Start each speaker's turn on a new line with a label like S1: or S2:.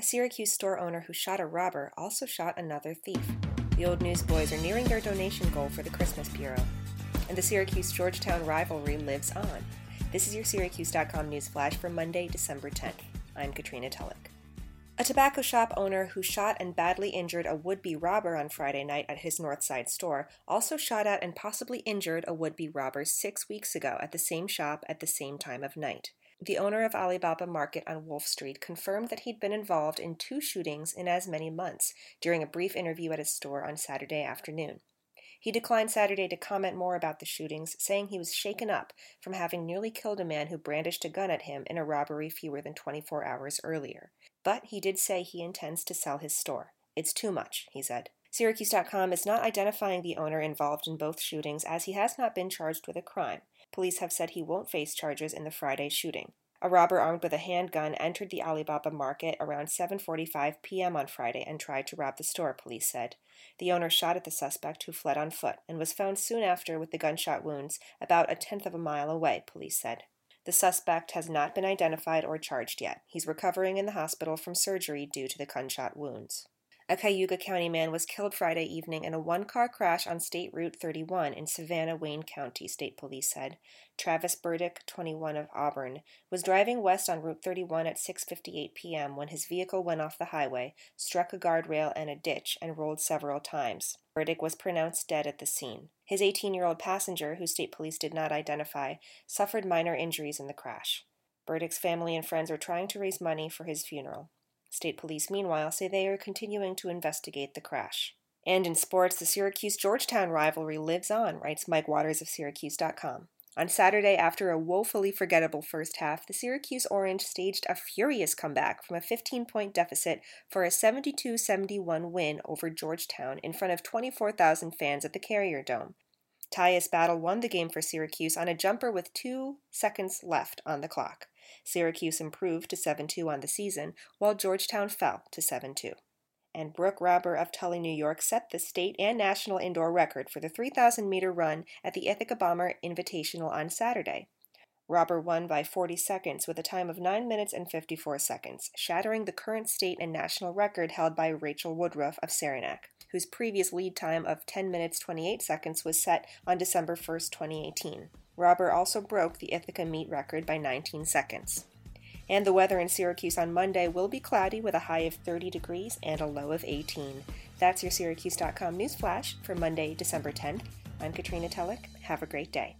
S1: A Syracuse store owner who shot a robber also shot another thief. The Old Newsboys are nearing their donation goal for the Christmas Bureau. And the Syracuse Georgetown rivalry lives on. This is your Syracuse.com news flash for Monday, December 10th. I'm Katrina Tulloch. A tobacco shop owner who shot and badly injured a would be robber on Friday night at his Northside store also shot at and possibly injured a would be robber six weeks ago at the same shop at the same time of night. The owner of Alibaba Market on Wolf Street confirmed that he'd been involved in two shootings in as many months during a brief interview at his store on Saturday afternoon. He declined Saturday to comment more about the shootings, saying he was shaken up from having nearly killed a man who brandished a gun at him in a robbery fewer than 24 hours earlier. But he did say he intends to sell his store. It's too much, he said. Syracuse.com is not identifying the owner involved in both shootings as he has not been charged with a crime. Police have said he won't face charges in the Friday shooting. A robber armed with a handgun entered the Alibaba market around 7:45 p.m. on Friday and tried to rob the store, police said. The owner shot at the suspect who fled on foot and was found soon after with the gunshot wounds about a tenth of a mile away, police said. The suspect has not been identified or charged yet. He's recovering in the hospital from surgery due to the gunshot wounds. A Cayuga County man was killed Friday evening in a one car crash on State Route 31 in Savannah, Wayne County, state police said. Travis Burdick, 21 of Auburn, was driving west on Route 31 at 6:58 p.m. when his vehicle went off the highway, struck a guardrail and a ditch, and rolled several times. Burdick was pronounced dead at the scene. His 18-year-old passenger, who state police did not identify, suffered minor injuries in the crash. Burdick's family and friends are trying to raise money for his funeral. State police, meanwhile, say they are continuing to investigate the crash. And in sports, the Syracuse Georgetown rivalry lives on, writes Mike Waters of Syracuse.com. On Saturday, after a woefully forgettable first half, the Syracuse Orange staged a furious comeback from a 15 point deficit for a 72 71 win over Georgetown in front of 24,000 fans at the Carrier Dome. Tyus Battle won the game for Syracuse on a jumper with two seconds left on the clock. Syracuse improved to 7 2 on the season, while Georgetown fell to 7 2. And Brooke Robber of Tully, New York set the state and national indoor record for the 3,000 meter run at the Ithaca Bomber Invitational on Saturday. Robber won by 40 seconds with a time of 9 minutes and 54 seconds, shattering the current state and national record held by Rachel Woodruff of Saranac, whose previous lead time of 10 minutes 28 seconds was set on December 1, 2018. Robber also broke the Ithaca meet record by 19 seconds. And the weather in Syracuse on Monday will be cloudy with a high of 30 degrees and a low of 18. That's your Syracuse.com news flash for Monday, December 10th. I'm Katrina Tulloch. Have a great day.